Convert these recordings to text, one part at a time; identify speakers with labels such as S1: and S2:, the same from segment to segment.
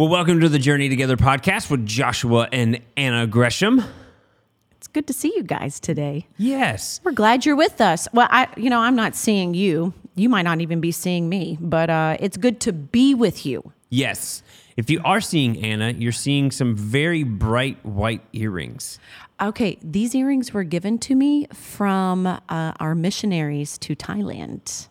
S1: Well, welcome to the Journey Together podcast with Joshua and Anna Gresham.
S2: It's good to see you guys today.
S1: Yes.
S2: We're glad you're with us. Well, I, you know, I'm not seeing you. You might not even be seeing me, but uh, it's good to be with you.
S1: Yes. If you are seeing Anna, you're seeing some very bright white earrings.
S2: Okay, these earrings were given to me from uh, our missionaries to Thailand.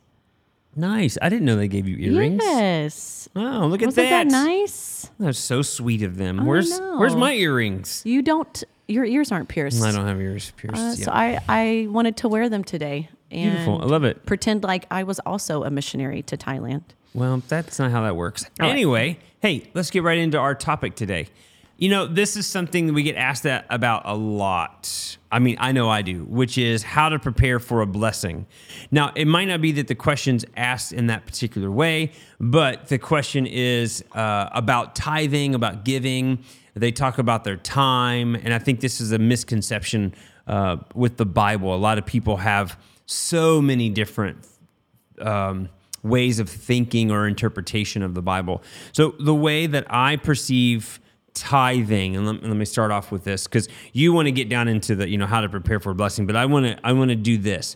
S1: Nice. I didn't know they gave you earrings.
S2: Yes.
S1: Oh, look at
S2: Wasn't
S1: that.
S2: that nice?
S1: That's so sweet of them. Where's
S2: know.
S1: Where's my earrings?
S2: You don't. Your ears aren't pierced.
S1: I don't have ears pierced.
S2: Uh,
S1: yet.
S2: So I, I wanted to wear them today and
S1: Beautiful. I love it.
S2: pretend like I was also a missionary to Thailand.
S1: Well, that's not how that works.
S2: right.
S1: Anyway, hey, let's get right into our topic today. You know, this is something that we get asked that about a lot. I mean, I know I do, which is how to prepare for a blessing. Now, it might not be that the question's asked in that particular way, but the question is uh, about tithing, about giving. They talk about their time, and I think this is a misconception uh, with the Bible. A lot of people have so many different um, ways of thinking or interpretation of the Bible. So the way that I perceive tithing, and let, let me start off with this because you want to get down into the you know how to prepare for a blessing, but I want to I want to do this.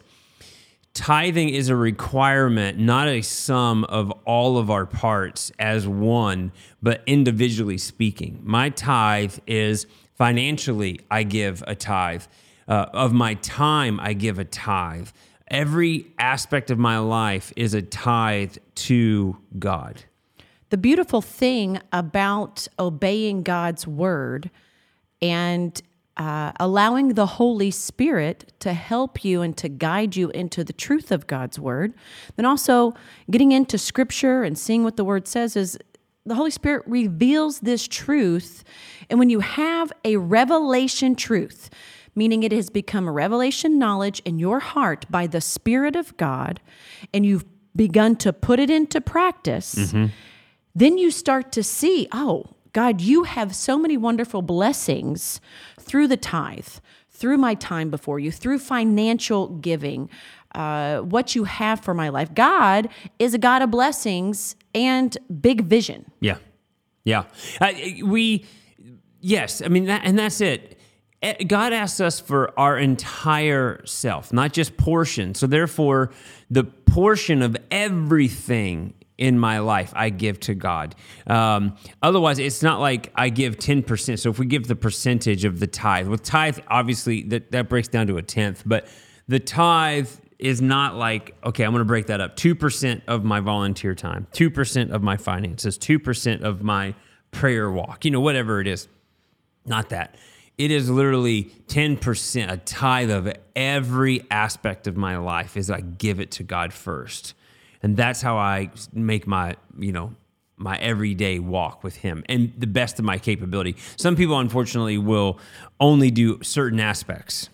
S1: Tithing is a requirement, not a sum of all of our parts as one, but individually speaking. My tithe is financially, I give a tithe. Uh, of my time, I give a tithe. Every aspect of my life is a tithe to God.
S2: The beautiful thing about obeying God's word and uh, allowing the Holy Spirit to help you and to guide you into the truth of God's word, then also getting into scripture and seeing what the word says is the Holy Spirit reveals this truth. And when you have a revelation truth, meaning it has become a revelation knowledge in your heart by the Spirit of God, and you've begun to put it into practice, then you start to see, oh, God, you have so many wonderful blessings through the tithe, through my time before you, through financial giving, uh, what you have for my life. God is a God of blessings and big vision.
S1: Yeah, yeah. Uh, we, yes. I mean, that, and that's it. God asks us for our entire self, not just portion. So therefore, the portion of everything in my life I give to God. Um, otherwise, it's not like I give ten percent. So if we give the percentage of the tithe, with tithe, obviously that that breaks down to a tenth, but the tithe is not like okay i'm going to break that up 2% of my volunteer time 2% of my finances 2% of my prayer walk you know whatever it is not that it is literally 10% a tithe of every aspect of my life is i give it to god first and that's how i make my you know my everyday walk with him and the best of my capability some people unfortunately will only do certain aspects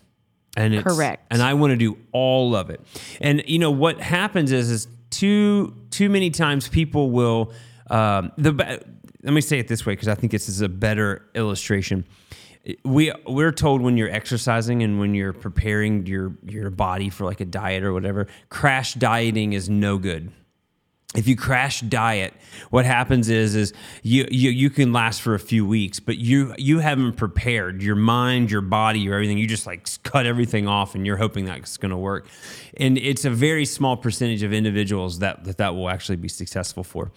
S1: and it's,
S2: Correct.
S1: And I want to do all of it. And you know what happens is is too too many times people will um, the let me say it this way because I think this is a better illustration. We we're told when you're exercising and when you're preparing your your body for like a diet or whatever, crash dieting is no good if you crash diet, what happens is is you, you you can last for a few weeks, but you you haven't prepared your mind, your body, your everything. You just like cut everything off, and you're hoping that's going to work. And it's a very small percentage of individuals that, that that will actually be successful for.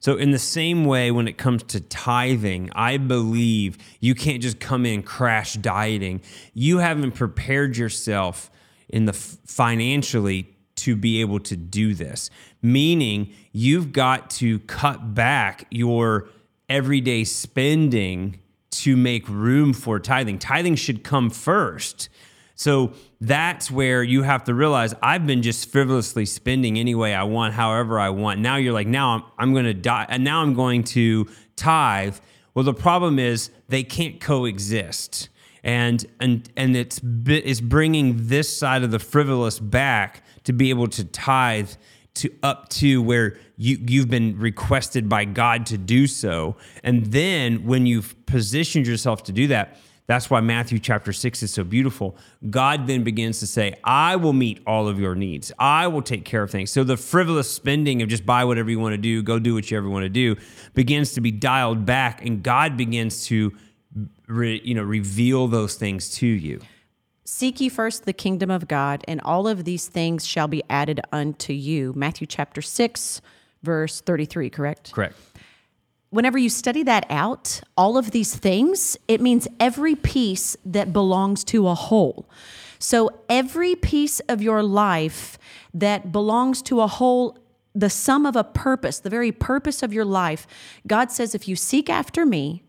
S1: So in the same way, when it comes to tithing, I believe you can't just come in crash dieting. You haven't prepared yourself in the financially to be able to do this, meaning you've got to cut back your everyday spending to make room for tithing. Tithing should come first. So that's where you have to realize I've been just frivolously spending any way I want, however I want. Now you're like, now I'm, I'm going to die, and now I'm going to tithe. Well, the problem is they can't coexist and and and it's it's bringing this side of the frivolous back to be able to tithe to up to where you you've been requested by God to do so and then when you've positioned yourself to do that That's why Matthew chapter 6 is so beautiful. God then begins to say, I will meet all of your needs. I will take care of things. So the frivolous spending of just buy whatever you want to do, go do what you ever want to do, begins to be dialed back, and God begins to re, you know, reveal those things to you.
S2: Seek ye first the kingdom of God, and all of these things shall be added unto you. Matthew chapter 6, verse 33, correct?
S1: Correct.
S2: whenever you study that out, all of these things, it means every piece that belongs to a whole. So every piece of your life that belongs to a whole, the sum of a purpose, the very purpose of your life, God says, if you seek after me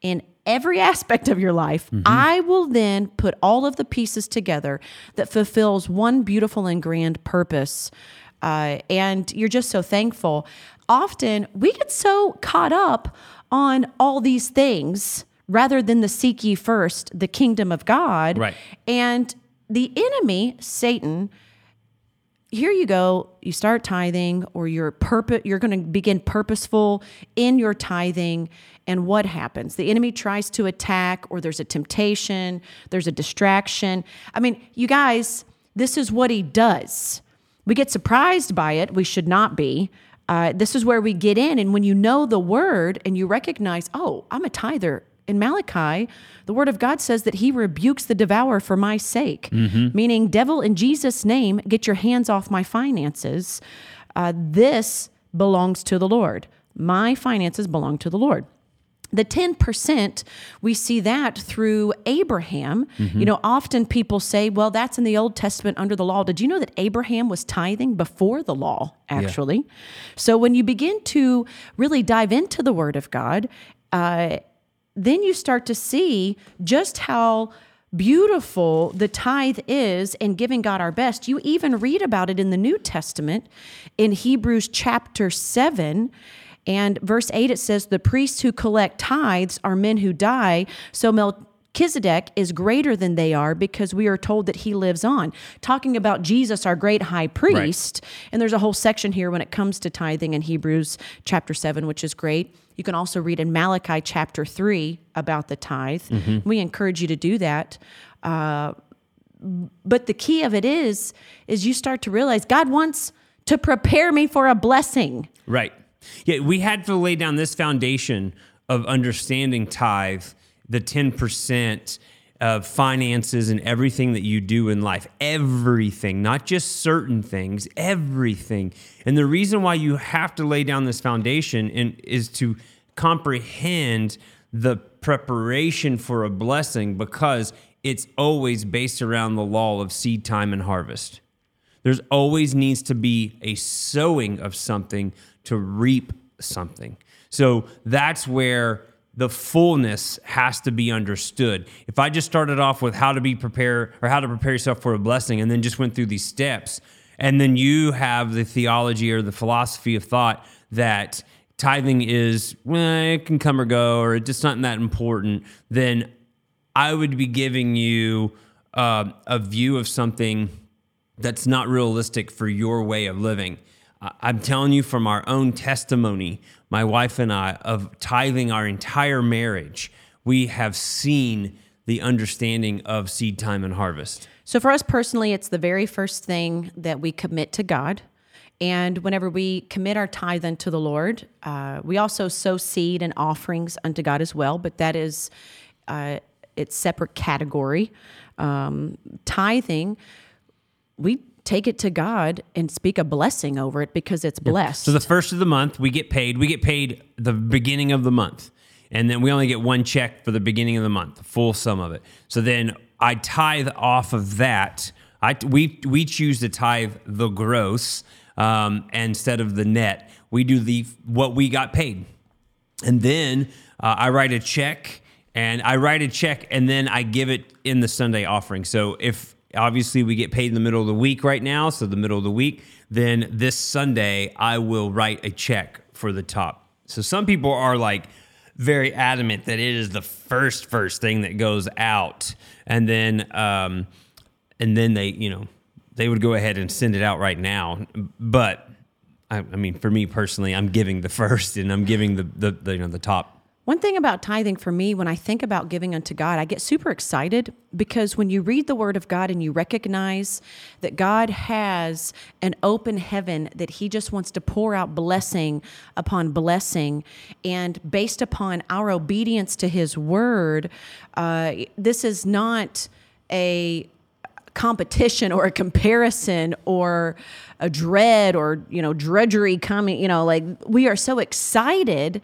S2: in every aspect of your life, I will then put all of the pieces together that fulfills one beautiful and grand purpose. Uh, and you're just so thankful. Often we get so caught up on all these things rather than the seek ye first, the kingdom of God.
S1: Right.
S2: And the enemy, Satan, here you go. You start tithing or you're purpose you're going to begin purposeful in your tithing and what happens? The enemy tries to attack or there's a temptation there's a distraction. I mean you guys this is what he does. We get surprised by it. We should not be. Uh, this is where we get in and when you know the word and you recognize oh i'm a tither in Malachi, the word of God says that he rebukes the devourer for my sake, meaning, devil, in Jesus' name, get your hands off my finances. Uh, this belongs to the Lord. My finances belong to the Lord. The 10%, we see that through Abraham. You know, often people say, well, that's in the Old Testament under the law. Did you know that Abraham was tithing before the law, actually? So when you begin to really dive into the Word of God, uh, then you start to see just how beautiful the tithe is in giving God our best. You even read about it in the New Testament in Hebrews chapter 7. And verse 8, it says, The priests who collect tithes are men who die. So Melchizedek is greater than they are because we are told that he lives on. Talking about Jesus, our great high priest. And there's a whole section here when it comes to tithing in Hebrews chapter 7, which is great. You can also read in Malachi chapter 3 about the tithe. We encourage you to do that. Uh, but the key of it is is you start to realize God wants to prepare me for a blessing.
S1: Right. Yeah, we had to lay down this foundation of understanding tithe, the 10% of finances and everything that you do in life. Everything, not just certain things, everything. And the reason why you have to lay down this foundation in, is to comprehend the preparation for a blessing because it's always based around the law of seed time and harvest. There's always needs to be a sowing of something to reap something. So that's where the fullness has to be understood. If I just started off with how to be prepared or how to prepare yourself for a blessing and then just went through these steps, and then you have the theology or the philosophy of thought that tithing is, well, it can come or go, or it's just not that important, then I would be giving you uh, a view of something that's not realistic for your way of living. I'm telling you from our own testimony, my wife and I, of tithing our entire marriage, we have seen the understanding of seed time and harvest.
S2: So for us personally, it's the very first thing that we commit to God. And whenever we commit our tithe unto the Lord, uh, we also sow seed and offerings unto God as well. But that is uh, its separate category. Um, tithing, we take it to God and speak a blessing over it because it's blessed.
S1: So the first of the month, we get paid. We get paid the beginning of the month. And then we only get one check for the beginning of the month, the full sum of it. So then I tithe off of that. I, we, we choose to tithe the gross um, instead of the net. We do the what we got paid. And then uh, I write a check and I write a check and then I give it in the Sunday offering. So if obviously we get paid in the middle of the week right now, so the middle of the week, then this Sunday I will write a check for the top. So some people are like very adamant that it is the first first thing that goes out and then um and then they, you know, they would go ahead and send it out right now. But I, I mean, for me personally, I'm giving the first and I'm giving the, the, the you know the top
S2: One thing about tithing for me, when I think about giving unto God, I get super excited because when you read the Word of God and you recognize that God has an open heaven, that He just wants to pour out blessing upon blessing, and based upon our obedience to His Word, uh, this is not a competition or a comparison or a dread or you know drudgery coming you know like we are so excited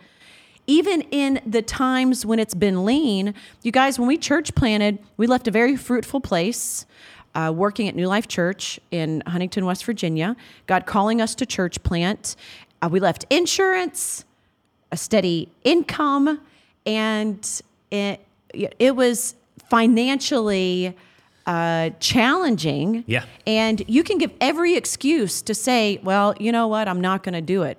S2: even in the times when it's been lean, you guys, when we church planted, we left a very fruitful place. Uh, working at New Life Church in Huntington, West Virginia, God calling us to church plant. Uh, we left insurance, a steady income, and it, it was financially uh, challenging.
S1: Yeah.
S2: And you can give every excuse to say, well, you know what, I'm not going to do it.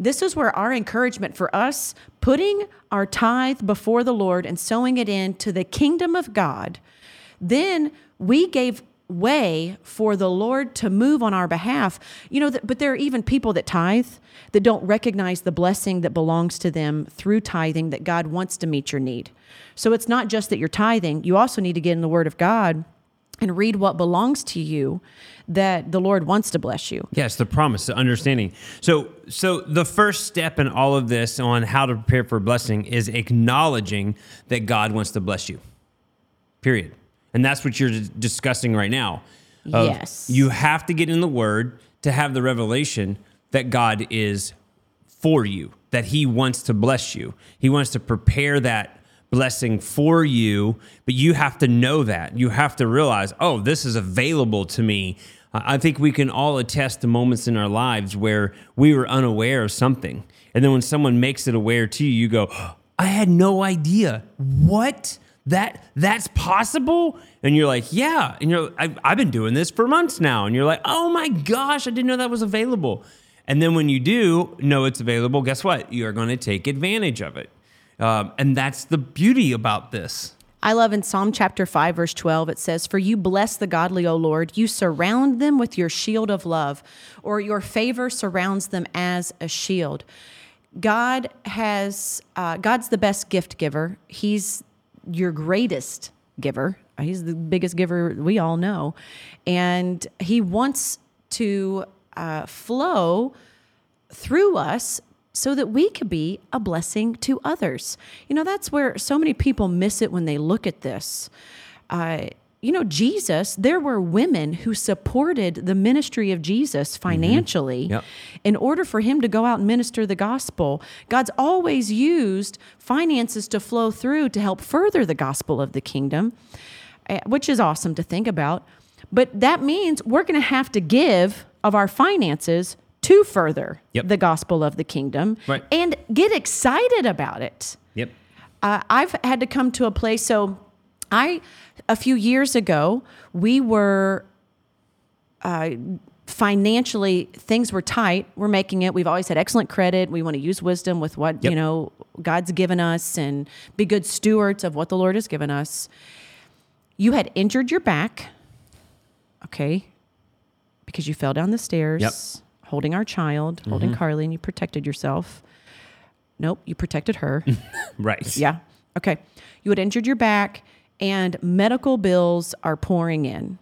S2: This is where our encouragement for us putting our tithe before the Lord and sowing it into the kingdom of God, then we gave way for the Lord to move on our behalf. You know, but there are even people that tithe that don't recognize the blessing that belongs to them through tithing that God wants to meet your need. So it's not just that you're tithing, you also need to get in the Word of God and read what belongs to you that the Lord wants to bless you.
S1: Yes, the promise, the understanding. So, so the first step in all of this on how to prepare for blessing is acknowledging that God wants to bless you. Period. And that's what you're discussing right now.
S2: yes.
S1: You have to get in the Word to have the revelation that God is for you, that He wants to bless you. He wants to prepare that blessing for you, but you have to know that. You have to realize, oh, this is available to me. I think we can all attest to moments in our lives where we were unaware of something. And then when someone makes it aware to you, you go, I had no idea. What? That that's possible? And you're like, yeah. And you're I've, I've been doing this for months now. And you're like, oh my gosh, I didn't know that was available. And then when you do know it's available, guess what? You're going to take advantage of it. Um, and that's the beauty about this.
S2: I love in Psalm chapter 5, verse 12, it says, For you bless the godly, O Lord. You surround them with your shield of love, or your favor surrounds them as a shield. God has, uh, God's the best gift giver. He's your greatest giver. He's the biggest giver we all know. And He wants to uh, flow through us so that we could be a blessing to others. You know, that's where so many people miss it when they look at this. Uh, you know, Jesus, there were women who supported the ministry of Jesus mm-hmm. financially mm-hmm. yep. in order for him to go out and minister the gospel. God's always used finances to flow through to help further the gospel of the kingdom, eh, which is awesome to think about. But that means we're going to have to give of our finances to further yep. the gospel of the kingdom
S1: right.
S2: and get excited about it.
S1: Yep.
S2: Uh, I've had to come to a place. So, I, a few years ago, we were uh, financially, things were tight. We're making it. We've always had excellent credit. We want to use wisdom with what, yep. you know, God's given us and be good stewards of what the Lord has given us. You had injured your back, okay, because you fell down the stairs.
S1: Yep
S2: holding our child, mm-hmm. holding Carly, and you protected yourself. Nope, you protected her.
S1: right.
S2: Yeah. Okay. You had injured your back, and medical bills are pouring in.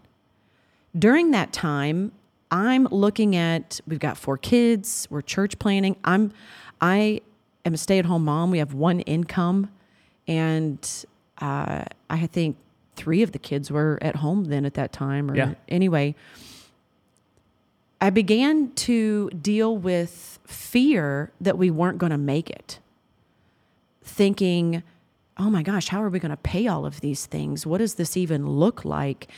S2: During that time, I'm looking at we've got four kids, we're church planning. I'm I am a stay-at-home mom. We have one income, and uh, I think three of the kids were at home then at that time. Or
S1: yeah.
S2: anyway, I began to deal with fear that we weren't going to make it. Thinking, oh my gosh, how are we going to pay all of these things? What does this even look like?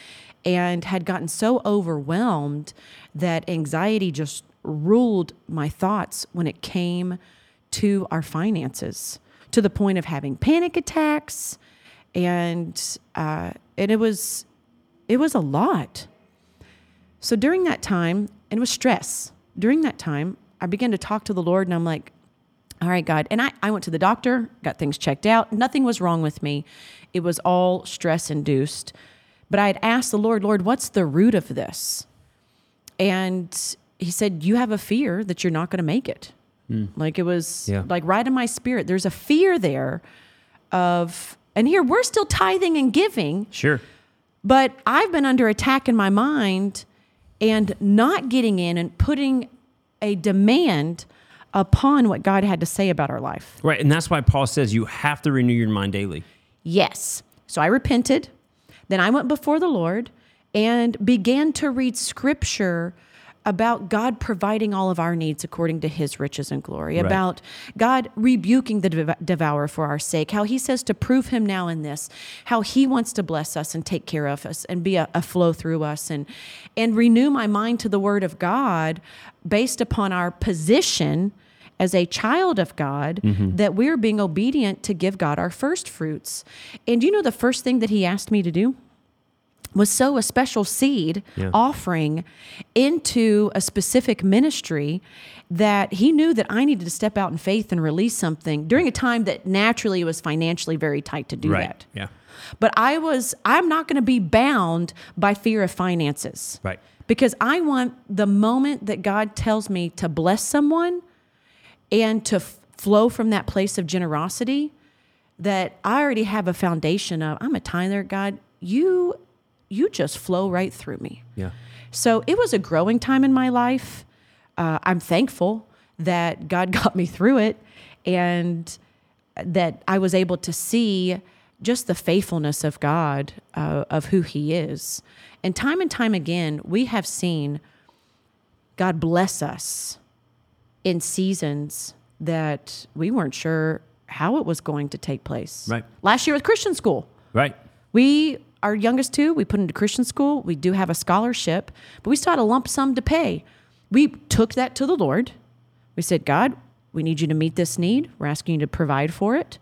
S2: And had gotten so overwhelmed that anxiety just ruled my thoughts when it came to our finances to the point of having panic attacks and uh, and it was it was a lot so during that time and it was stress. During that time, I began to talk to the Lord and I'm like, all right, God. And I, I went to the doctor, got things checked out. Nothing was wrong with me. It was all stress induced. But I had asked the Lord, Lord, what's the root of this? And he said, You have a fear that you're not going to make it. Hmm. Like it was
S1: Yeah.
S2: like right in my spirit. There's a fear there of, and here we're still tithing and giving,
S1: Sure.
S2: but I've been under attack in my mind and not getting in and putting a demand upon what God had to say about our life.
S1: Right. And that's why Paul says you have to renew your mind daily.
S2: Yes. So I repented. Then I went before the Lord and began to read scripture about God providing all of our needs according to his riches and glory,
S1: Right.
S2: about God rebuking the devourer for our sake, how he says to prove him now in this, how he wants to bless us and take care of us and be a, a flow through us and and renew my mind to the word of God based upon our position as a child of God mm-hmm. that we're being obedient to give God our first fruits. And you know the first thing that he asked me to do was sow a special seed
S1: Yeah.
S2: offering into a specific ministry that he knew that I needed to step out in faith and release something during a time that naturally was financially very tight to do
S1: Right.
S2: that.
S1: Yeah.
S2: But I was I'm not going to be bound by fear of finances.
S1: Right.
S2: Because I want the moment that God tells me to bless someone and to f- flow from that place of generosity that I already have a foundation of I'm a tither God you you just flow right through me.
S1: Yeah.
S2: So it was a growing time in my life. Uh, I'm thankful that God got me through it and that I was able to see just the faithfulness of God, uh, of who He is. And time and time again, we have seen God bless us in seasons that we weren't sure how it was going to take place.
S1: Right.
S2: Last year with Christian school,
S1: Right.
S2: we, our youngest two, we put into Christian school. We do have a scholarship, but we still had a lump sum to pay. We took that to the Lord. We said, God, we need you to meet this need. We're asking you to provide for it.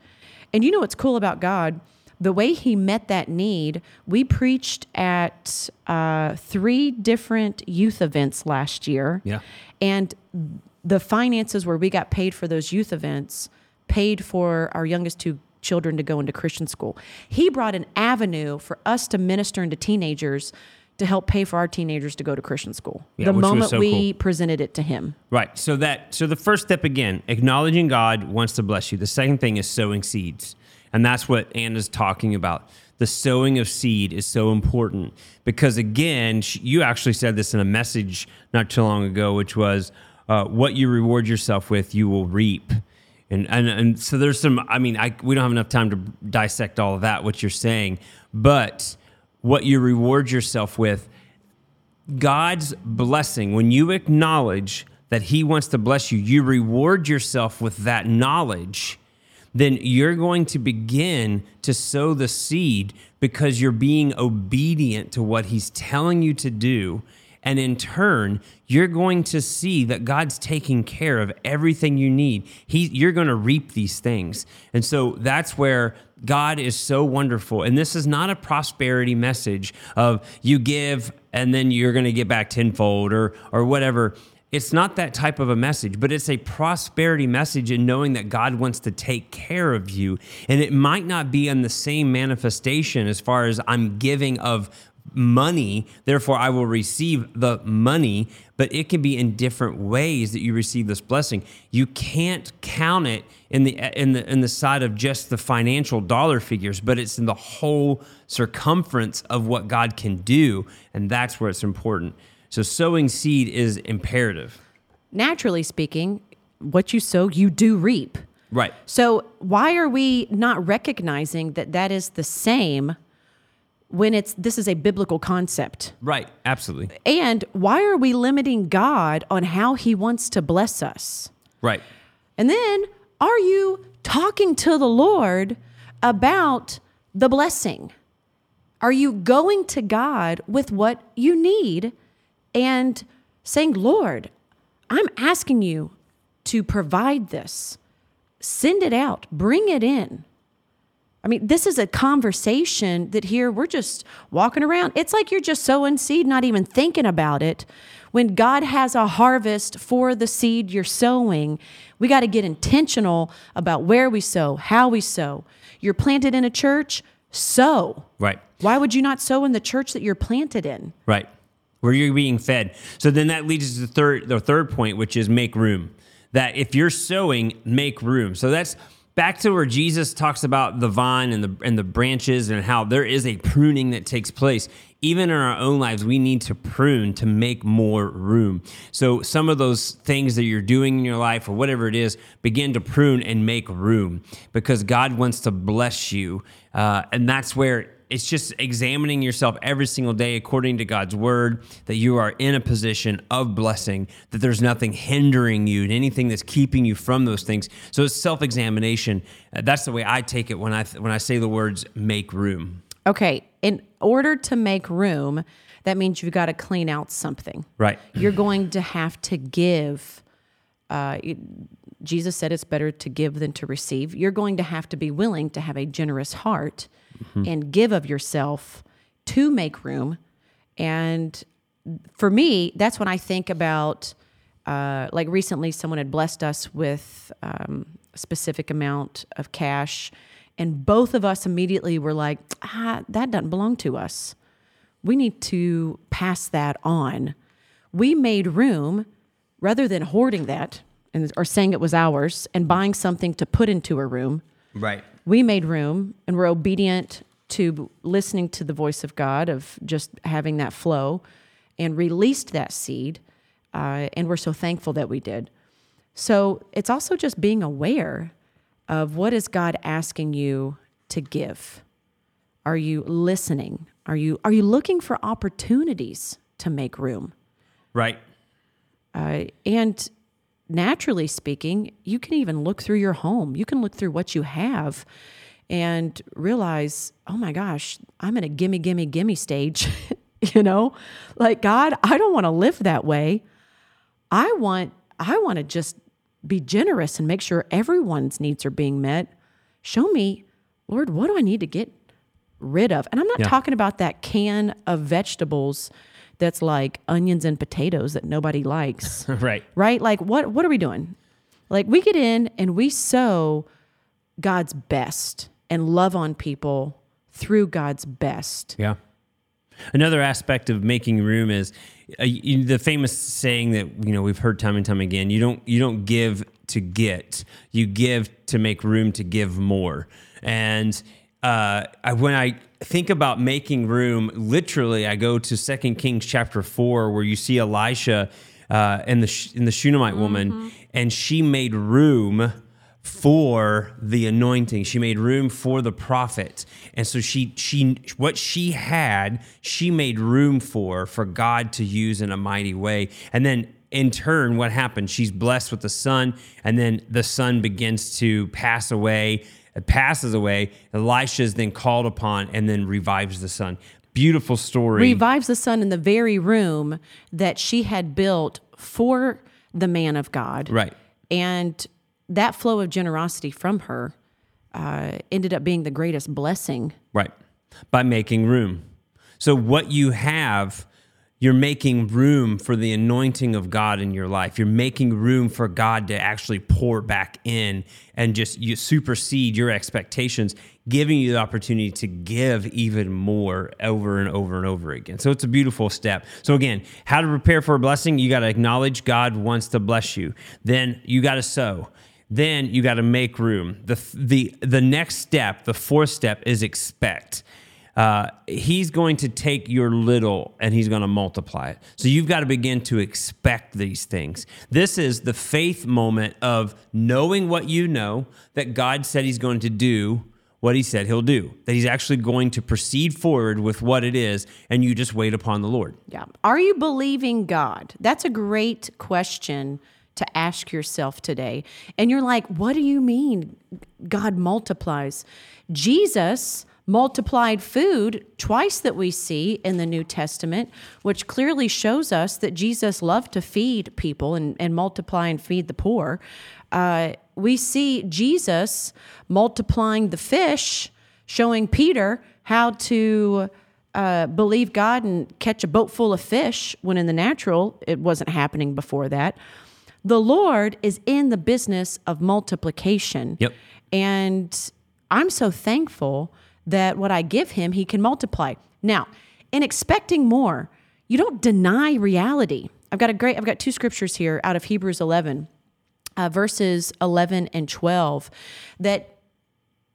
S2: And you know what's cool about God? The way He met that need, we preached at uh, three different youth events last year.
S1: Yeah.
S2: And the finances where we got paid for those youth events paid for our youngest two children to go into Christian school. He brought an avenue for us to minister into teenagers to help pay for our teenagers to go to Christian school.
S1: Yeah,
S2: the moment
S1: so
S2: we presented it to him.
S1: Right. So that so the first step again, acknowledging God wants to bless you. The second thing is sowing seeds. And that's what Anna's talking about. The sowing of seed is so important because again, you actually said this in a message not too long ago, which was uh, what you reward yourself with, you will reap. And, and and so there's some. I mean, I we don't have enough time to dissect all of that. What you're saying, but what you reward yourself with God's blessing, when you acknowledge that He wants to bless you, you reward yourself with that knowledge, then you're going to begin to sow the seed because you're being obedient to what He's telling you to do. And in turn, you're going to see that God's taking care of everything you need. He, you're going to reap these things. And so that's where God is so wonderful. And this is not a prosperity message of you give and then you're going to get back tenfold or, or whatever. It's not that type of a message, but it's a prosperity message in knowing that God wants to take care of you. And it might not be in the same manifestation as far as I'm giving of money, therefore I will receive the money, but it can be in different ways that you receive this blessing. You can't count it in the in the in the side of just the financial dollar figures, but it's in the whole circumference of what God can do, and that's where it's important. So sowing seed is imperative.
S2: Naturally speaking, what you sow, you do reap.
S1: Right.
S2: So why are we not recognizing that that is the same when it's this is a biblical concept?
S1: Right. Absolutely.
S2: And why are we limiting God on how he wants to bless us?
S1: Right.
S2: And then are you talking to the Lord about the blessing? Are you going to God with what you need and saying, Lord, I'm asking you to provide this? Send it out, bring it in. I mean, this is a conversation that here we're just walking around. It's like you're just sowing seed, not even thinking about it. When God has a harvest for the seed you're sowing, we got to get intentional about where we sow, how we sow. You're planted in a church, sow.
S1: Right.
S2: Why would you not sow in the church that you're planted in?
S1: Right. Where you're being fed. So then that leads us to the third the third point, which is make room. that if you're sowing, make room. So that's back to where Jesus talks about the vine and the and the branches and how there is a pruning that takes place. Even in our own lives, we need to prune to make more room. So some of those things that you're doing in your life or whatever it is, begin to prune and make room because God wants to bless you, uh, and that's where it's just examining yourself every single day according to God's word that you are in a position of blessing, that there's nothing hindering you, and anything that's keeping you from those things. So it's self examination. Uh, that's the way I take it when I, when I say the words make room.
S2: Okay. In order to make room, that means you've got to clean out something.
S1: Right.
S2: You're going to have to give. Uh, Jesus said it's better to give than to receive. You're going to have to be willing to have a generous heart and give of yourself to make room. And for me, that's when I think about, uh, like recently, someone had blessed us with um, a specific amount of cash, and both of us immediately were like, ah, that doesn't belong to us. We need to pass that on. We made room rather than hoarding that and, or saying it was ours and buying something to put into a room
S1: Right.
S2: we made room and we're obedient to listening to the voice of God, of just having that flow, and released that seed. Uh, and we're so thankful that we did. So it's also just being aware of what is God asking you to give. Are you listening? Are you are you looking for opportunities to make room?
S1: Right.
S2: Uh, and naturally speaking, you can even look through your home. You can look through what you have and realize, oh my gosh, I'm in a gimme, gimme, gimme stage. you know, like God, I don't want to live that way. I want, I want to just be generous and make sure everyone's needs are being met. Show me, Lord, what do I need to get rid of? And I'm not
S1: Yeah.
S2: talking about that can of vegetables that's like onions and potatoes that nobody likes
S1: Right.
S2: right? Like what what are we doing? Like we get in and we sow God's best and love on people through God's best.
S1: Yeah. Another aspect of making room is uh, you, the famous saying that you know we've heard time and time again. You don't you don't give to get. You give to make room to give more. And uh, I, when I think about making room, literally, I go to Second Kings chapter four, where you see Elisha uh, and the and the Shunammite woman, and she made room for the anointing. She made room for the prophet. And so she she what she had, she made room for for God to use in a mighty way. And then in turn what happened? She's blessed with the son and then the son begins to pass away. It passes away. Elisha is then called upon and then revives the son. Beautiful story.
S2: Revives the son in the very room that she had built for the man of God.
S1: right.
S2: And that flow of generosity from her uh, ended up being the greatest blessing.
S1: Right. By making room. So, what you have, you're making room for the anointing of God in your life. You're making room for God to actually pour back in and just you supersede your expectations, giving you the opportunity to give even more over and over and over again. So, it's a beautiful step. So, again, how to prepare for a blessing? You got to acknowledge God wants to bless you. Then you got to sow then you got to make room. The the the next step, the fourth step, is expect. Uh, he's going to take your little and he's going to multiply it. So you've got to begin to expect these things. This is the faith moment of knowing what you know that God said he's going to do what he said he'll do, that he's actually going to proceed forward with what it is, and you just wait upon the Lord.
S2: Yeah. Are you believing God? That's a great question to ask yourself today. And you're like, what do you mean God multiplies? Jesus multiplied food twice that we see in the New Testament, which clearly shows us that Jesus loved to feed people and, and multiply and feed the poor. Uh, we see Jesus multiplying the fish, showing Peter how to uh, believe God and catch a boat full of fish when in the natural it wasn't happening before that. The Lord is in the business of multiplication.
S1: Yep.
S2: And I'm so thankful that what I give him, he can multiply. Now, in expecting more, you don't deny reality. I've got a great, I've got two scriptures here out of Hebrews 11. uh, verses 11 and 12 that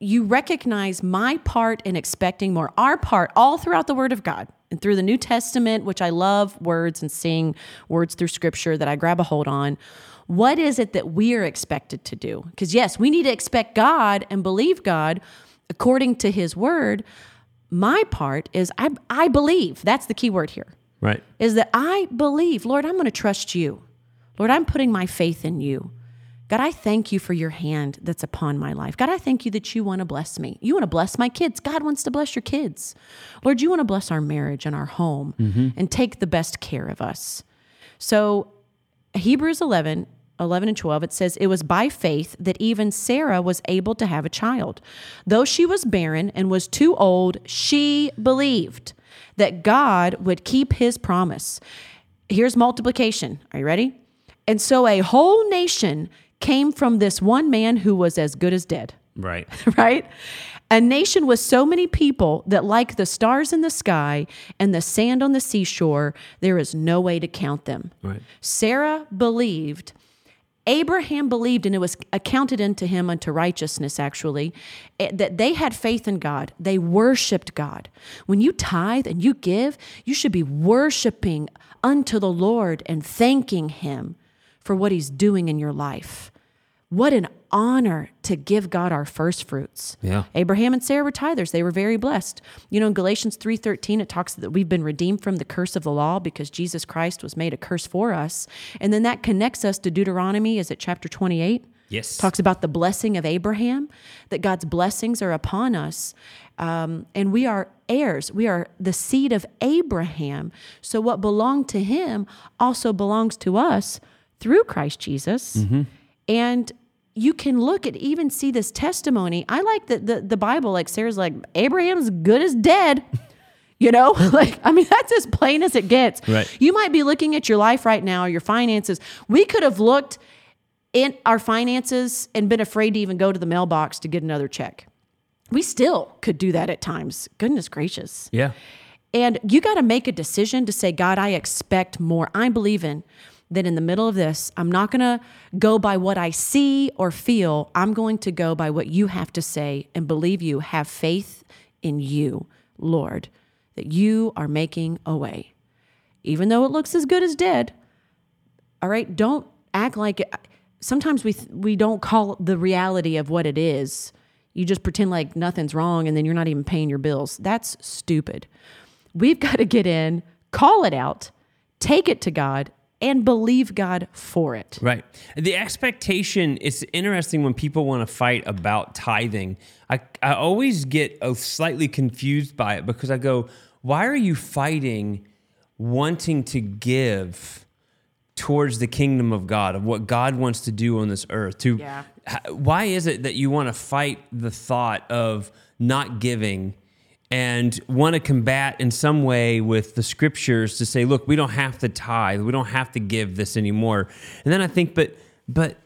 S2: you recognize my part in expecting more, our part all throughout the Word of God and through the New Testament, which I love words and seeing words through Scripture that I grab a hold on. What is it that we are expected to do? Because, yes, we need to expect God and believe God according to His Word. My part is I, I believe. That's the key word here.
S1: Right.
S2: Is that I believe, Lord, I'm going to trust you. Lord, I'm putting my faith in you. God, I thank you for your hand that's upon my life. God, I thank you that you want to bless me. You want to bless my kids. God wants to bless your kids. Lord, you want to bless our marriage and our home mm-hmm. and take the best care of us. So, Hebrews 11, 11 and 12, it says, It was by faith that even Sarah was able to have a child. Though she was barren and was too old, she believed that God would keep his promise. Here's multiplication. Are you ready? And so a whole nation came from this one man who was as good as dead,
S1: Right.
S2: right? A nation with so many people that, like the stars in the sky and the sand on the seashore, there is no way to count them.
S1: Right.
S2: Sarah believed. Abraham believed, and it was accounted unto him unto righteousness, actually, eh, that they had faith in God. They worshiped God. When you tithe and you give, you should be worshiping unto the Lord and thanking Him for what He's doing in your life. What an honor to give God our first fruits.
S1: Yeah.
S2: Abraham and Sarah were tithers. They were very blessed. You know, in Galatians 3:13 it talks that we've been redeemed from the curse of the law because Jesus Christ was made a curse for us. And then that connects us to Deuteronomy is it chapter 28?
S1: Yes.
S2: Talks about the blessing of Abraham, that God's blessings are upon us. Um, and we are heirs. We are the seed of Abraham. So what belonged to him also belongs to us through Christ Jesus. And you can look at even see this testimony. I like that the, the Bible, like Sarah's like, Abraham's good as dead. You know, like, I mean, that's as plain as it gets.
S1: Right.
S2: You might be looking at your life right now, your finances. We could have looked in our finances and been afraid to even go to the mailbox to get another check. We still could do that at times. Goodness gracious.
S1: Yeah.
S2: And you got to make a decision to say, God, I expect more. I'm believing that in the middle of this, I'm not going to go by what I see or feel. I'm going to go by what you have to say and believe you, have faith in you, Lord, that you are making a way. Even though it looks as good as dead, all right, don't act like it. Sometimes we we don't call the reality of what it is. You just pretend like nothing's wrong and then you're not even paying your bills. That's stupid. We've got to get in, call it out, take it to God and believe God for it.
S1: Right. The expectation, it's interesting when people want to fight about tithing. I, I always get uh, slightly confused by it because I go, why are you fighting wanting to give towards the kingdom of God, of what God wants to do on this earth? To
S2: Yeah.
S1: Why is it that you want to fight the thought of not giving? And want to combat in some way with the scriptures to say, look, we don't have to tithe, we don't have to give this anymore. And then I think, but but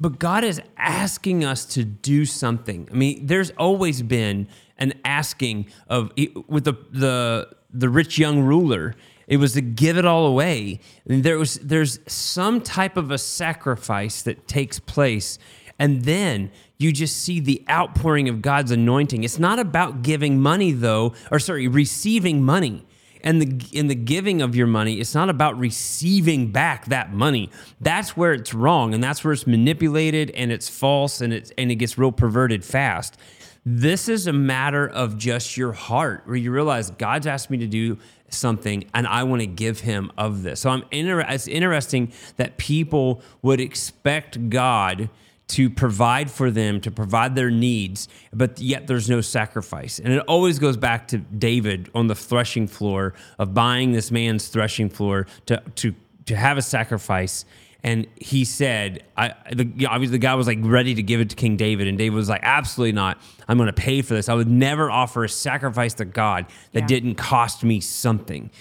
S1: but God is asking us to do something. I mean, there's always been an asking of with the the the rich young ruler. It was to give it all away. And there was there's some type of a sacrifice that takes place, and then you just see the outpouring of God's anointing. It's not about giving money though, or sorry, receiving money. And the in the giving of your money, it's not about receiving back that money. That's where it's wrong, and that's where it's manipulated and it's false and it's and it gets real perverted fast. This is a matter of just your heart, where you realize God's asked me to do something, and I want to give Him of this. So I'm inter- it's interesting that people would expect God to provide for them, to provide their needs, but yet there's no sacrifice. And it always goes back to David on the threshing floor of buying this man's threshing floor to to to have a sacrifice. And he said, I, the, obviously, the guy was like ready to give it to King David. And David was like, absolutely not. I'm going to pay for this. I would never offer a sacrifice to God that
S2: Yeah.
S1: didn't cost me something.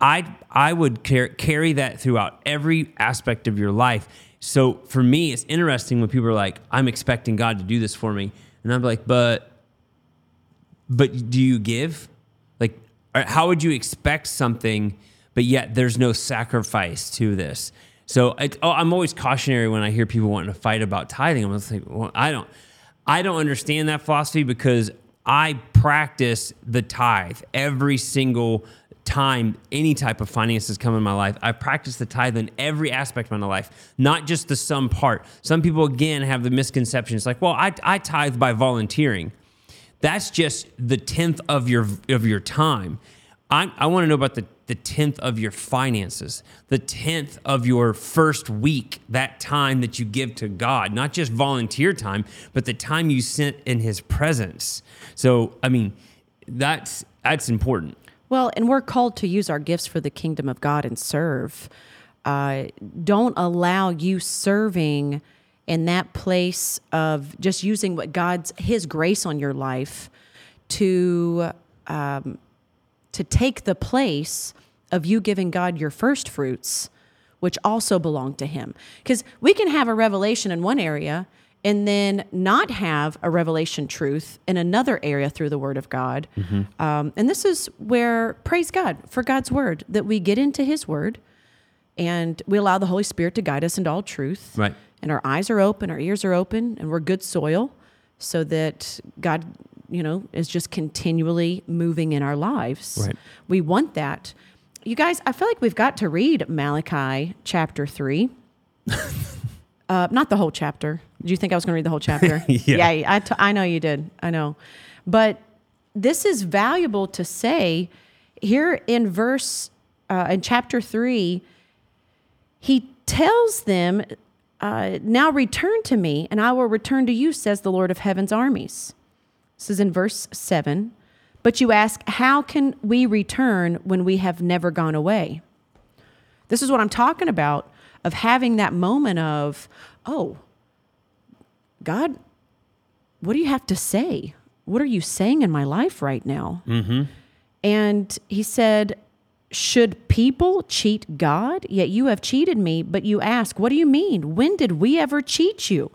S1: I, I would car- carry that throughout every aspect of your life. So for me, it's interesting when people are like, I'm expecting God to do this for me. And I'm like, but, but do you give? Like, how would you expect something, but yet there's no sacrifice to this? So it, oh, I'm always cautionary when I hear people wanting to fight about tithing. I'm just like, well, I don't, I don't understand that philosophy because I practice the tithe every single time any type of finances come in my life. I practice the tithe in every aspect of my life, not just the sum part. Some people again have the misconception. It's like, well, I, I tithe by volunteering. That's just the tenth of your of your time. I, I want to know about the the tenth of your finances, the tenth of your first week, that time that you give to God, not just volunteer time, but the time you spent in His presence. So, I mean, that's that's important.
S2: Well, and we're called to use our gifts for the kingdom of God and serve. Uh, don't allow you serving in that place of just using what God's His grace on your life to um, to take the place of you giving God your first fruits, which also belong to Him. Because we can have a revelation in one area and then not have a revelation truth in another area through the Word of God. Mm-hmm. Um, and this is where, praise God for God's Word, that we get into His Word and we allow the Holy Spirit to guide us into all truth.
S1: Right.
S2: And our eyes are open, our ears are open, and we're good soil so that God, you know, is just continually moving in our lives.
S1: Right.
S2: We want that. You guys, I feel like we've got to read Malachi chapter 3. uh, not the whole chapter. Do you think I was going to read the whole chapter?
S1: yeah.
S2: yeah I, t- I know you did. I know. But this is valuable to say here in verse, uh, in chapter 3, he tells them, uh, Now return to me, and I will return to you, says the Lord of heaven's armies. This is in verse 7. But you ask, how can we return when we have never gone away? This is what I'm talking about of having that moment of, oh, God, what do you have to say? What are you saying in my life right now?
S1: Mm-hmm.
S2: And he said, Should people cheat God? Yet you have cheated me. But you ask, What do you mean? When did we ever cheat you?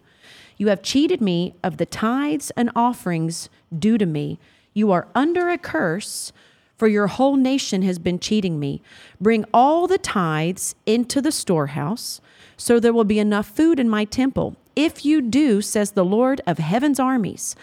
S2: You have cheated me of the tithes and offerings due to me. You are under a curse, for your whole nation has been cheating me. Bring all the tithes into the storehouse, so there will be enough food in my temple. If you do, says the Lord of heaven's armies,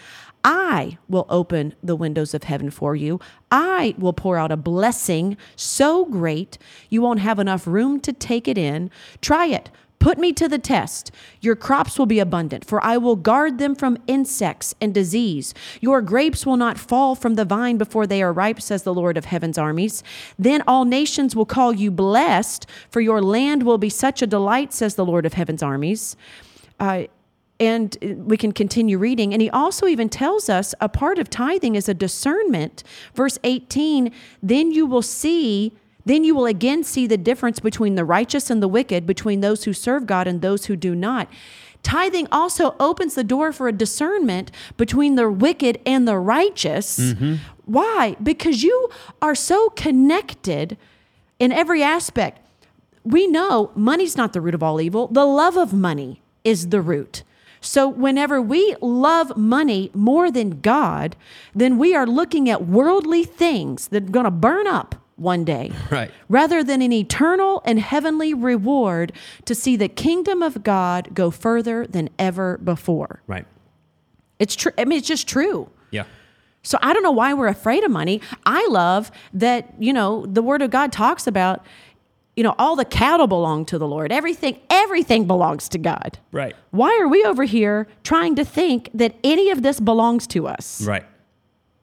S2: I will open the windows of heaven for you. I will pour out a blessing so great you won't have enough room to take it in. Try it. Put me to the test. Your crops will be abundant, for I will guard them from insects and disease. Your grapes will not fall from the vine before they are ripe, says the Lord of heaven's armies. Then all nations will call you blessed, for your land will be such a delight, says the Lord of heaven's armies. Uh, and we can continue reading. And he also even tells us a part of tithing is a discernment. Verse 18 then you will see then you will again see the difference between the righteous and the wicked, between those who serve God and those who do not. Tithing also opens the door for a discernment between the wicked and the righteous. Mm-hmm. Why? Because you are so connected in every aspect. We know money's not the root of all evil, the love of money is the root. So, whenever we love money more than God, then we are looking at worldly things that are going to burn up one day.
S1: Right.
S2: Rather than an eternal and heavenly reward to see the kingdom of God go further than ever before.
S1: Right.
S2: It's true. I mean, it's just true.
S1: Yeah.
S2: So I don't know why we're afraid of money. I love that, you know, the word of God talks about, you know, all the cattle belong to the Lord. Everything, everything belongs to God.
S1: Right.
S2: Why are we over here trying to think that any of this belongs to us?
S1: Right.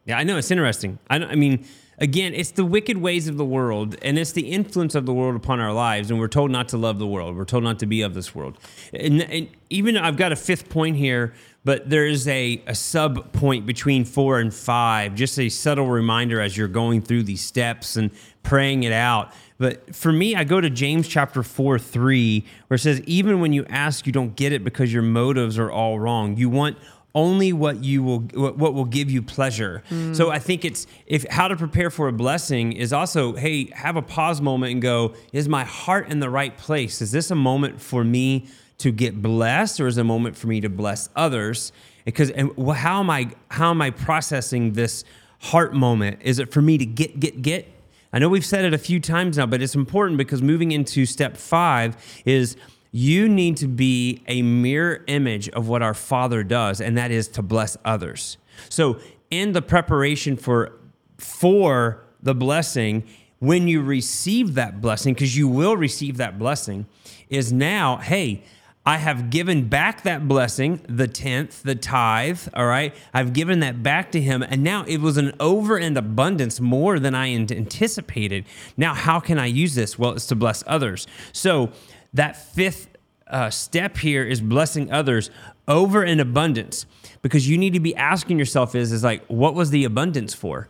S1: Yeah, I know. It's interesting. I, I mean, again, it's the wicked ways of the world and it's the influence of the world upon our lives. And we're told not to love the world. We're told not to be of this world. And, and even I've got a fifth point here, but there is a, a sub point between four and five, just a subtle reminder as you're going through these steps and praying it out. But for me, I go to James chapter 4, 3, where it says, Even when you ask, you don't get it because your motives are all wrong. You want only what you will what will give you pleasure. Mm. So I think it's if how to prepare for a blessing is also hey have a pause moment and go is my heart in the right place? Is this a moment for me to get blessed or is it a moment for me to bless others? Because and how am I how am I processing this heart moment? Is it for me to get get get I know we've said it a few times now, but it's important because moving into step five is you need to be a mirror image of what our Father does, and that is to bless others. So, in the preparation for for the blessing, when you receive that blessing, because you will receive that blessing, is now, hey, I have given back that blessing, the tenth, the tithe, all right? I've given that back to him. And now it was an over and abundance more than I anticipated. Now, how can I use this? Well, it's to bless others. So that fifth uh, step here is blessing others over in abundance because you need to be asking yourself is, is like, what was the abundance for?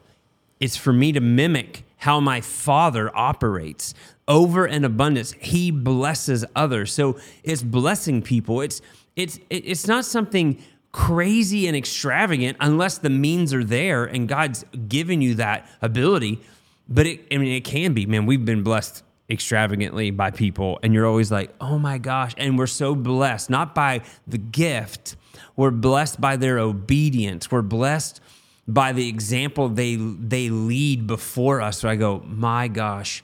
S1: It's for me to mimic how my father operates over an abundance. He blesses others. So it's blessing people. It's it's it's not something crazy and extravagant unless the means are there and God's given you that ability. But it I mean it can be, man. We've been blessed extravagantly by people and you're always like, "Oh my gosh." And we're so blessed not by the gift. We're blessed by their obedience. We're blessed by the example they they lead before us. So I go, my gosh,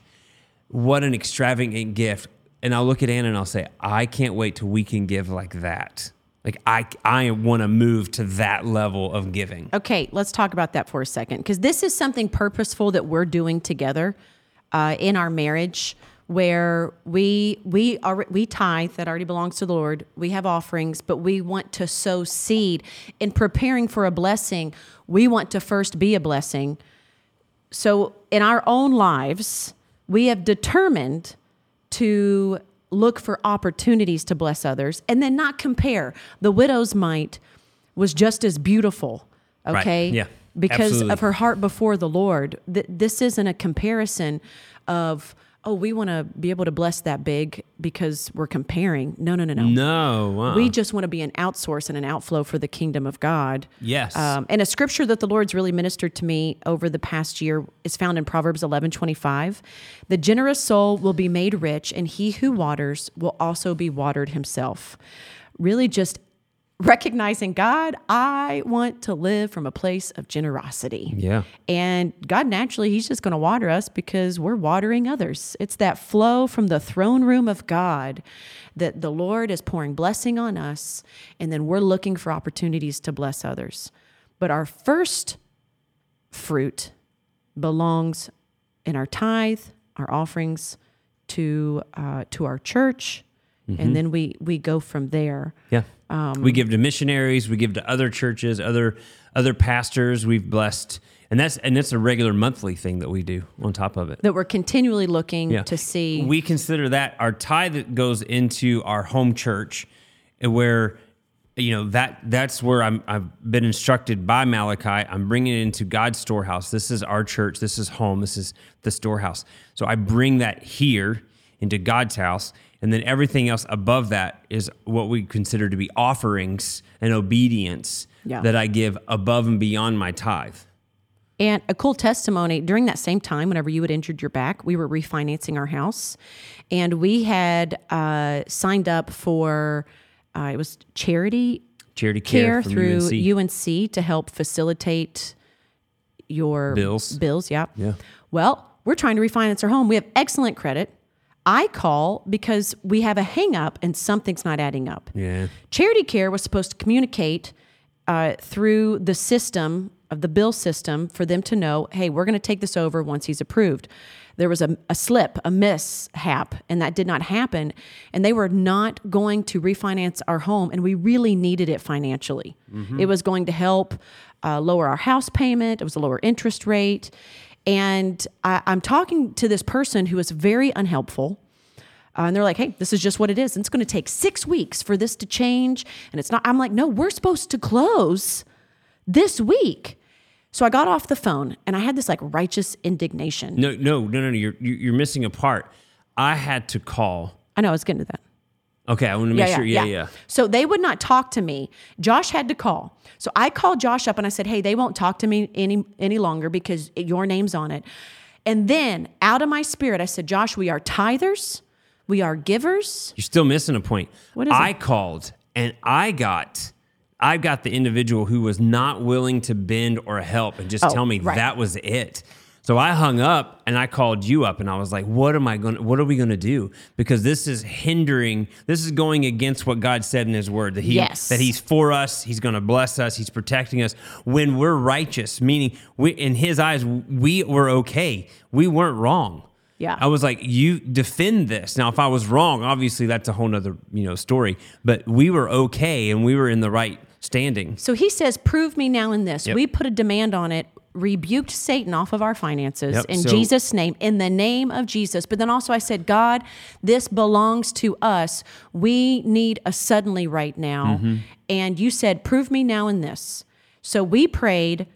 S1: what an extravagant gift. And I'll look at Anna and I'll say, I can't wait till we can give like that. Like I I want to move to that level of giving.
S2: Okay, let's talk about that for a second because this is something purposeful that we're doing together uh, in our marriage where we we are we tithe that already belongs to the Lord. We have offerings, but we want to sow seed in preparing for a blessing. We want to first be a blessing. So in our own lives, we have determined to look for opportunities to bless others and then not compare. The widow's mite was just as beautiful, okay?
S1: Right. Yeah.
S2: Because
S1: absolutely.
S2: of her heart before the Lord. Th- this isn't a comparison of oh, we want to be able to bless that big because we're comparing. No, no, no, no.
S1: No. uh-uh.
S2: We just want to be an outsource and an outflow for the kingdom of God.
S1: Yes.
S2: Um, and a scripture that the Lord's really ministered to me over the past year is found in Proverbs 11 25. The generous soul will be made rich, and he who waters will also be watered himself. Really just recognizing God, I want to live from a place of generosity.
S1: Yeah.
S2: And God naturally, He's just going to water us because we're watering others. It's that flow from the throne room of God that the Lord is pouring blessing on us, and then we're looking for opportunities to bless others. But our first fruit belongs in our tithe, our offerings to uh, to our church, and then we we go from there.
S1: Yeah.
S2: Um,
S1: we give to missionaries, we give to other churches, other other pastors. We've blessed, and that's and that's a regular monthly thing that we do on top of it.
S2: That we're continually looking to see.
S1: We consider that our tithe that goes into our home church, where you know that that's where I'm, I've been instructed by Malachi. I'm bringing it into God's storehouse. This is our church. This is home. This is the storehouse. So I bring that here into God's house, and then everything else above that is what we consider to be offerings and obedience
S2: Yeah.
S1: that I give above and beyond my tithe.
S2: And a cool testimony during that same time, whenever you had injured your back, we were refinancing our house, and we had uh, signed up for uh, it was charity
S1: Charity care,
S2: care through
S1: UNC.
S2: UNC to help facilitate your
S1: Bills.
S2: Bills, yeah.
S1: Yeah.
S2: Well, we're trying to refinance our home. We have excellent credit. I call because we have a hang up and something's not adding up.
S1: Yeah.
S2: Charity Care was supposed to communicate uh, through the system of the bill system for them to know, hey, we're going to take this over once he's approved. There was a, a slip, a mishap, and that did not happen. And they were not going to refinance our home, and we really needed it financially. It was going to help uh, lower our house payment, it was a lower interest rate. And I, I'm talking to this person who is very unhelpful. Uh, and they're like, hey, this is just what it is. And it's going to take six weeks for this to change. And it's not, I'm like, no, we're supposed to close this week. So I got off the phone and I had this like righteous indignation.
S1: No, no, no, no, no. You're you're you're missing a part. I had to call.
S2: I know I was getting to that.
S1: Okay, I want to make sure. Yeah, yeah.
S2: So they would not talk to me. Josh had to call. So I called Josh up and I said, "Hey, they won't talk to me any any longer because your name's on it." And then out of my spirit, I said, "Josh, we are tithers, we are givers."
S1: You're still missing a point.
S2: What is
S1: I
S2: it?
S1: called and I got I got the individual who was not willing to bend or help and just
S2: Oh,
S1: tell me
S2: right.
S1: that was it. So I hung up and I called you up and I was like, what am I going to, what are we going to do? Because this is hindering, this is going against what God said in his word that he,
S2: Yes.
S1: that he's for us. He's going to bless us. He's protecting us when we're righteous, meaning we, in his eyes, we were okay. We weren't wrong.
S2: Yeah.
S1: I was like, you defend this. Now, if I was wrong, obviously that's a whole nother, you know, story, but we were okay and we were in the right standing.
S2: So he says, Prove me now in this.
S1: Yep.
S2: We put a demand on it, rebuked Satan off of our finances
S1: Yep,
S2: in
S1: so-
S2: Jesus' name, in the name of Jesus. But then also I said, God, this belongs to us. We need a suddenly right now.
S1: Mm-hmm.
S2: And you said, Prove me now in this. So we prayed.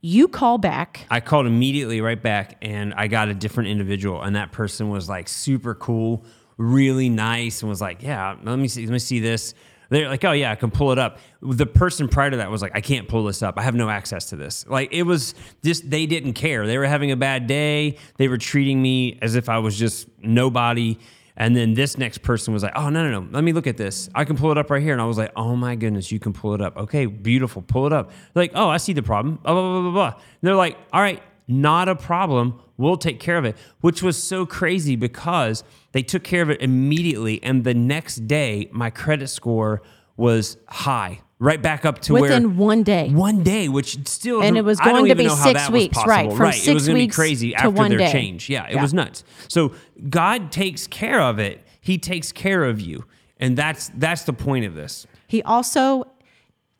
S2: You call back.
S1: I called immediately right back and I got a different individual and that person was like super cool, really nice and was like, "Yeah, let me see let me see this." They're like, "Oh yeah, I can pull it up." The person prior to that was like, "I can't pull this up. I have no access to this." Like it was just they didn't care. They were having a bad day. They were treating me as if I was just nobody. And then this next person was like, "Oh no, no, no! Let me look at this. I can pull it up right here." And I was like, "Oh my goodness, you can pull it up. Okay, beautiful. Pull it up." They're like, "Oh, I see the problem." Blah blah blah blah blah. And they're like, "All right, not a problem. We'll take care of it." Which was so crazy because they took care of it immediately, and the next day, my credit score was high, right back up to where
S2: Within one day.
S1: one day, which still
S2: And it was going to be six weeks, right, from
S1: right. it
S2: six
S1: was gonna
S2: weeks
S1: be crazy
S2: to
S1: after their
S2: day.
S1: change. Yeah, it
S2: Yeah.
S1: was nuts. So God takes care of it. He takes care of you, and that's that's the point of this.
S2: He also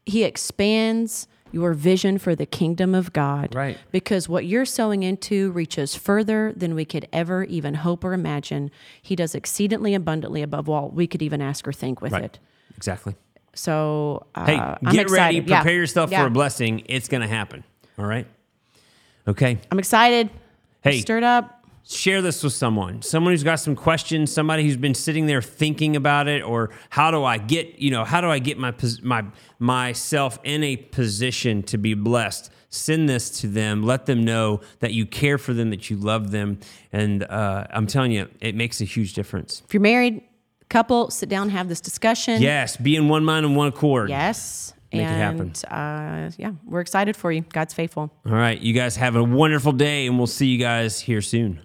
S2: he expands your vision for the kingdom of God.
S1: Right.
S2: Because what you're sowing into reaches further than we could ever even hope or imagine. He does exceedingly abundantly above all we could even ask or think with
S1: Right.
S2: it.
S1: Exactly.
S2: So uh,
S1: Hey,
S2: I'm
S1: get ready.
S2: excited. Yeah.
S1: Prepare yourself
S2: Yeah.
S1: for a blessing. It's going to happen. All right. Okay.
S2: I'm excited.
S1: Hey.
S2: stirred up.
S1: Share this with someone. Someone who's got some questions somebody who's been sitting there thinking about it or how do i get you know how do i get my my myself in a position to be blessed? Send this to them. Let them know that you care for them that you love them. And uh, i'm telling you it makes a huge difference.
S2: If you're married, couple, sit down, have this discussion.
S1: yes be in one mind and one accord.
S2: Yes.
S1: Make it happen.
S2: and uh, yeah, we're excited for you. God's faithful.
S1: all right you guys have a wonderful day and we'll see you guys here soon